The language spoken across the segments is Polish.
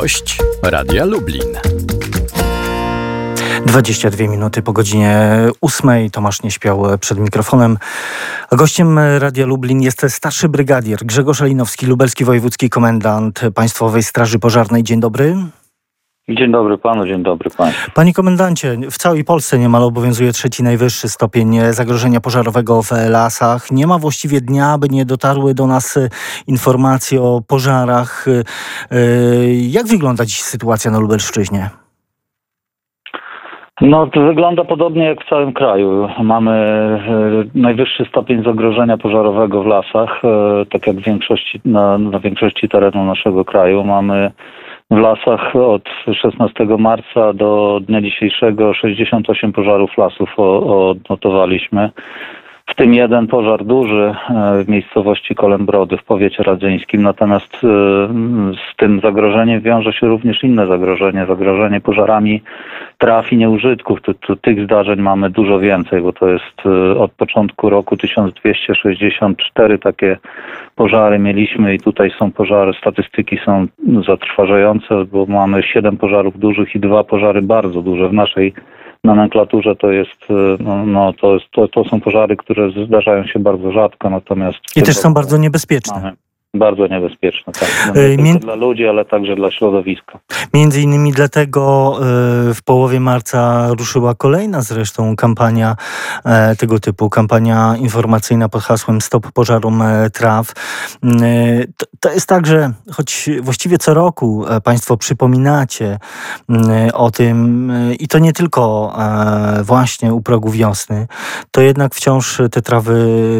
Gość Radia Lublin. 22 minuty po godzinie 8. Tomasz nie śpiał przed mikrofonem. A gościem Radia Lublin jest starszy brygadier Grzegorz Alinowski, lubelski wojewódzki komendant Państwowej Straży Pożarnej. Dzień dobry. Dzień dobry panu, dzień dobry panu. Panie komendancie, w całej Polsce niemal obowiązuje trzeci najwyższy stopień zagrożenia pożarowego w lasach. Nie ma właściwie dnia, aby nie dotarły do nas informacje o pożarach. Jak wygląda dziś sytuacja na Lubelszczyźnie? No, to wygląda podobnie jak w całym kraju. Mamy e, najwyższy stopień zagrożenia pożarowego w lasach, e, tak jak w większości, na, na większości terenu naszego kraju. Mamy w lasach od 16 marca do dnia dzisiejszego 68 pożarów lasów odnotowaliśmy. Tym jeden pożar duży e, w miejscowości Kolembrody w powiecie radzyńskim. Natomiast e, z tym zagrożeniem wiąże się również inne zagrożenie, zagrożenie pożarami traf i nieużytków. Tych zdarzeń mamy dużo więcej, bo to jest e, od początku roku 1264 takie pożary mieliśmy i tutaj są pożary, statystyki są zatrważające, bo mamy 7 pożarów dużych i dwa pożary bardzo duże w naszej nomenklaturze to jest, y, no, no to, jest to, to są pożary, które zdarzają się bardzo rzadko, natomiast... I też są bardzo niebezpieczne. Mamy bardzo niebezpieczne, tak. No, nie Mię... dla ludzi, ale także dla środowiska. Między innymi dlatego y, w połowie marca ruszyła kolejna zresztą kampania e, tego typu, kampania informacyjna pod hasłem Stop pożarom e, traw. To jest tak, że choć właściwie co roku e, Państwo przypominacie o tym i to nie tylko właśnie u progu wiosny, to jednak wciąż te trawy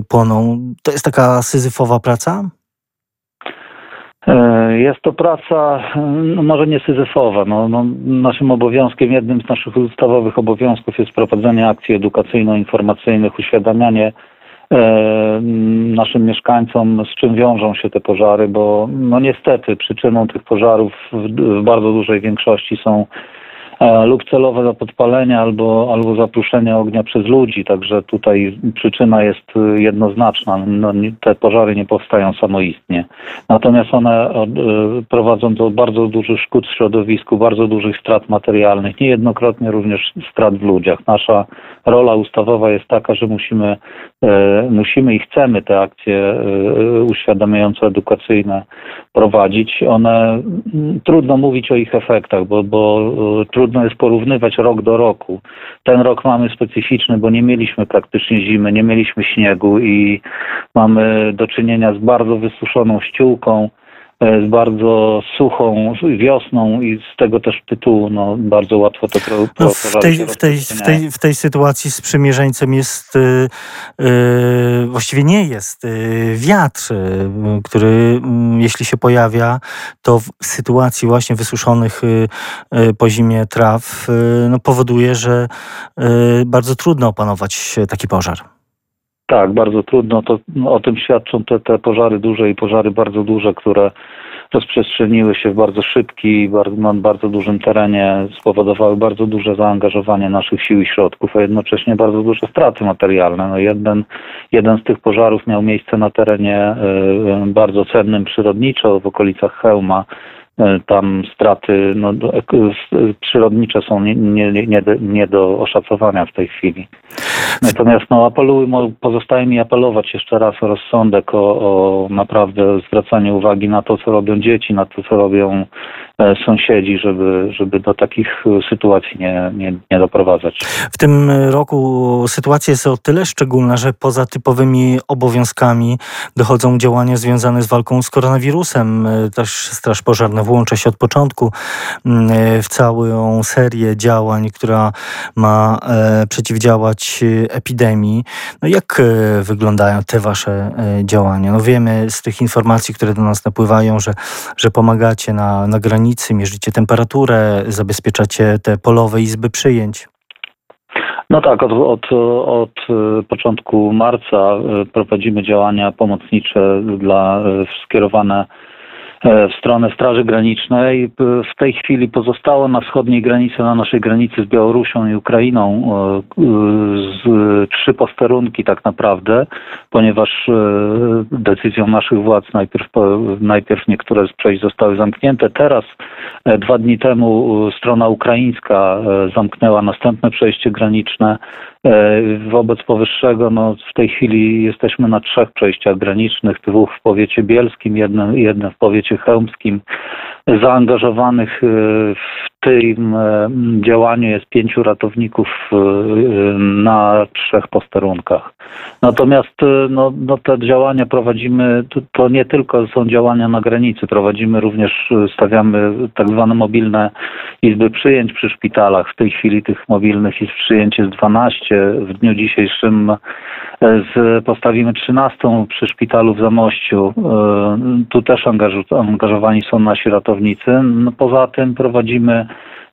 płoną. To jest taka syzyfowa praca? E, jest to praca no może nie syzyfowa. No, no, naszym obowiązkiem, jednym z naszych ustawowych obowiązków jest prowadzenie akcji edukacyjno-informacyjnych, uświadamianie e, naszym mieszkańcom, z czym wiążą się te pożary, bo no niestety przyczyną tych pożarów w, w bardzo dużej większości są lub celowe podpalenie albo, albo zapruszenie ognia przez ludzi. Także tutaj przyczyna jest y, jednoznaczna. No, te pożary nie powstają samoistnie. Natomiast one y, prowadzą do bardzo dużych szkód w środowisku, bardzo dużych strat materialnych, niejednokrotnie również strat w ludziach. Nasza rola ustawowa jest taka, że musimy, e, musimy i chcemy te akcje e, uświadamiające, edukacyjne prowadzić. One, trudno mówić o ich efektach, bo, bo trudno trudno jest porównywać rok do roku. Ten rok mamy specyficzny, bo nie mieliśmy praktycznie zimy, nie mieliśmy śniegu i mamy do czynienia z bardzo wysuszoną ściółką z bardzo suchą wiosną i z tego też tytułu no, bardzo łatwo to pro, no w, tej, w, tej, w, tej, w tej sytuacji sprzymierzeńcem jest yy, yy, właściwie nie jest yy, wiatr, który mm, jeśli się pojawia, to w sytuacji właśnie wysuszonych po zimie traw no, powoduje, że bardzo trudno opanować taki pożar. Tak, bardzo trudno. To, no, o tym świadczą te, te pożary duże i pożary bardzo duże, które rozprzestrzeniły się w bardzo szybki, bardzo, na bardzo dużym terenie, spowodowały bardzo duże zaangażowanie naszych sił i środków, a jednocześnie bardzo duże straty materialne. No jeden, jeden z tych pożarów miał miejsce na terenie y, bardzo cennym przyrodniczo w okolicach Chełma, tam straty no, przyrodnicze są nie, nie, nie, nie, do oszacowania w tej chwili. Natomiast no, apeluję, pozostaje mi apelować jeszcze raz o rozsądek, o, o naprawdę zwracanie uwagi na to, co robią dzieci, na to, co robią E, sąsiedzi, żeby, żeby do takich sytuacji nie, nie, nie doprowadzać. W tym roku sytuacja jest o tyle szczególna, że poza typowymi obowiązkami dochodzą działania związane z walką z koronawirusem. E, też Straż Pożarna włącza się od początku mm, e, w całą serię działań, która ma przeciwdziałać epidemii. No jak wyglądają te wasze działania? No wiemy z tych informacji, które do nas napływają, że, że pomagacie na, na granicy mierzycie temperaturę, zabezpieczacie te polowe izby przyjęć. No tak, od, od, od początku marca e, prowadzimy działania pomocnicze dla, e, skierowane w stronę Straży Granicznej. W tej chwili pozostało na wschodniej granicy, na naszej granicy z Białorusią i Ukrainą z trzy posterunki tak naprawdę, ponieważ decyzją naszych władz najpierw, najpierw niektóre z przejść zostały zamknięte. Teraz, dwa dni temu, strona ukraińska zamknęła następne przejście graniczne. Wobec powyższego, no, w tej chwili jesteśmy na trzech przejściach granicznych, dwóch w powiecie bielskim, jednym, jednym w powiecie chełmskim. Zaangażowanych w tym e, działaniu jest pięciu ratowników e, na trzech posterunkach. Natomiast e, no, no te działania prowadzimy, to, nie tylko są działania na granicy, prowadzimy również, stawiamy tak zwane mobilne izby przyjęć przy szpitalach. W tej chwili tych mobilnych izb przyjęć jest 12. W dniu dzisiejszym z, postawimy 13 przy szpitalu w Zamościu. Tu też angażowani są nasi ratownicy. No, poza tym prowadzimy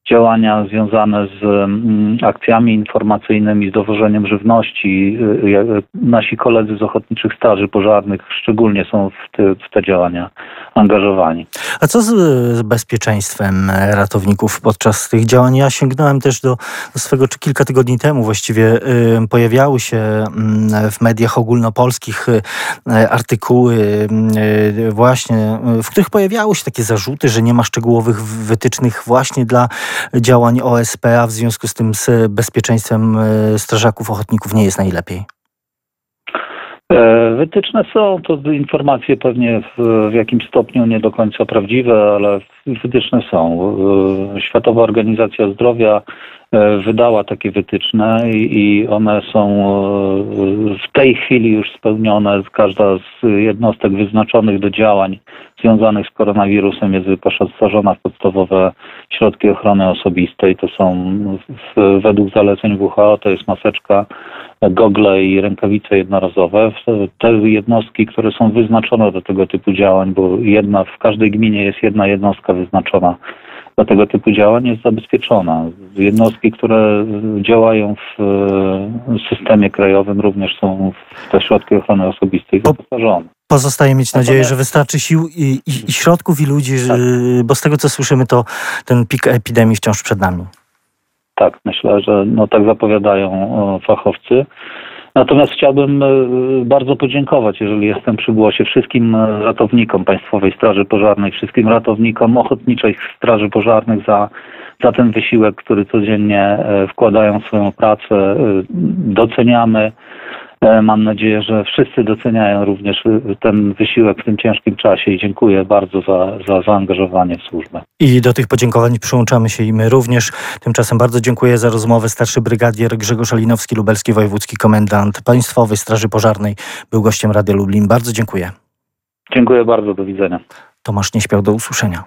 działania związane z mm, akcjami informacyjnymi, z dowożeniem żywności. Y, y, nasi koledzy z Ochotniczych Straży Pożarnych szczególnie są w te, w te działania angażowani. A co z bezpieczeństwem ratowników podczas tych działań? Ja sięgnąłem też do, do swego, czy kilka tygodni temu właściwie y, pojawiały się mm, w mediach ogólnopolskich artykuły właśnie, w których pojawiały się takie zarzuty, że nie ma szczegółowych wytycznych właśnie dla działań OSP, a w związku z tym z bezpieczeństwem e, strażaków ochotników nie jest najlepiej? E, wytyczne są, to informacje pewnie w, w jakimś stopniu nie do końca prawdziwe, ale wytyczne są. E, Światowa Organizacja Zdrowia wydała takie wytyczne i one są w tej chwili już spełnione. Każda z jednostek wyznaczonych do działań związanych z koronawirusem jest wyposażona w podstawowe środki ochrony osobistej. To są według zaleceń WHO, to jest maseczka, gogle i rękawice jednorazowe. Te jednostki, które są wyznaczone do tego typu działań, bo jedna w każdej gminie jest jedna jednostka wyznaczona dla tego typu działań jest zabezpieczona. Jednostki, które działają w systemie krajowym również są w te środki ochrony osobistej wyposażone. Pozostaje mieć nadzieję, że wystarczy sił i, i, i środków i ludzi, tak. bo z tego co słyszymy, to ten pik epidemii wciąż przed nami. Tak, myślę, że no, tak zapowiadają fachowcy. Natomiast chciałbym e, bardzo podziękować, jeżeli jestem przy głosie, wszystkim e, ratownikom Państwowej Straży Pożarnej, wszystkim ratownikom Ochotniczej Straży Pożarnych za, za ten wysiłek, który codziennie e, wkładają w swoją pracę. Doceniamy. E, mam nadzieję, że wszyscy doceniają również y, ten wysiłek w tym ciężkim czasie i dziękuję bardzo za, za zaangażowanie w służbę. I do tych podziękowań przyłączamy się i my również. Tymczasem bardzo dziękuję za rozmowę. Starszy brygadier Grzegorz Alinowski, Lubelski Wojewódzki Komendant Państwowej Straży Pożarnej był gościem Radia Lublin. Bardzo dziękuję. Dziękuję bardzo, do widzenia. Tomasz nie śpiał do usłyszenia.